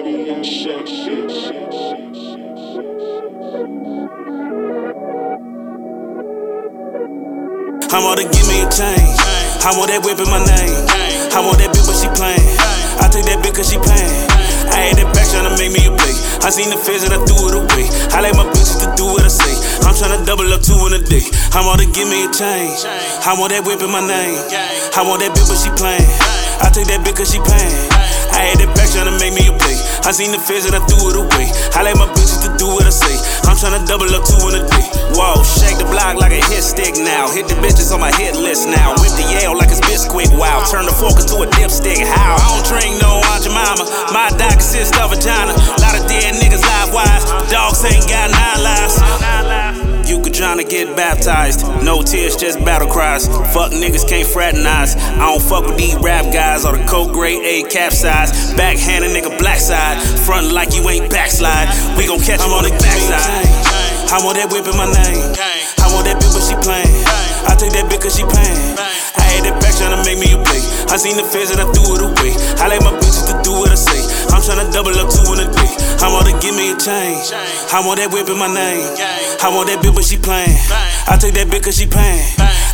I want to give me a change. I want that whip in my name. I want that bitch, but she playing. I take that bitch cause she playing. I had that back tryna make me a play. I seen the feds and I threw it away. I like my bitches to do what I say. I'm tryna double up two in a day. I want to give me a change. I want that whip in my name. I want that bitch, but she playin'. I take that bitch cause she payin'. I had that back tryna make me a play. I seen the feds and I threw it away. I like my bitches to do what I say. I'm tryna double up two in a day. Whoa, shake the block like a hit stick now. Hit the bitches on my hit list now. Whip the Yale like it's Bisquick. Wow, turn the fork into a dipstick. How? I don't drink no Aunt Jemima. My diet consists of vagina. Lot of dead niggas live wise. Dogs ain't got nine lives. Could tryna get baptized. No tears, just battle cries. Fuck niggas can't fraternize. I don't fuck with these rap guys or the coke grade A capsize. Backhand a nigga black side. Front like you ain't backslide. We gon' catch you on the backside. I want that whip in my name. I want that bitch, but she playin'. I take that bitch cause she payin'. I had that back tryna make me a play. I seen the feds and I threw it away. I like my to change. I want that whip in my name. I want that bitch, but she playing. I take that bitch cause she payin'.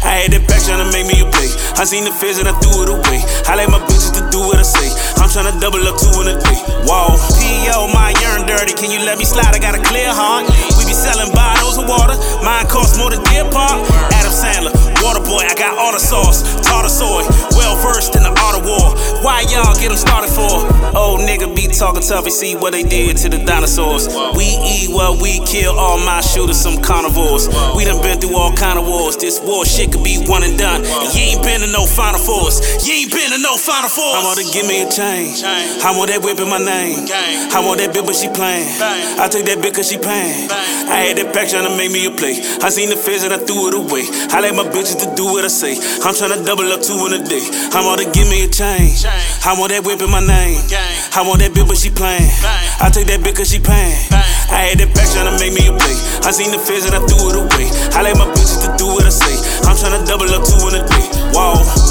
I had that back tryna make me a play. I seen the feds and I threw it away. I like my bitches to do what I say. I'm tryna double up two in a day. Whoa. P.O. my urn dirty. Can you let me slide? I got a clear heart. We be selling bottles of water. Mine costs more than Deer Park. Adam Sandler, Water Boy. I got all the sauce. Tartar soy. Well versed in the art of war. Why y'all get them started for? Talking tough and see what they did to the dinosaurs. We eat what we kill. All my shooters some carnivores. We done been through all kind of wars. This war shit could be one and done. And you ain't been to no Final Fours. You ain't been to no Final Fours. I want to give me a change. I want that whip in my name. I want that bitch, but she playing. I take that bitch cause she payin'. I had that back tryna make me a play. I seen the feds and I threw it away. I like my bitches to do what I say. I'm tryna double up two in a day. I want to give me a change. I want that whip in my name. I want that bitch, but she playin'. I take that bitch cause she payin'. I had that back tryna make me a play. I seen the feds and I threw it away. I like my bitches to do what I say. I'm tryna double up two in a day. Whoa.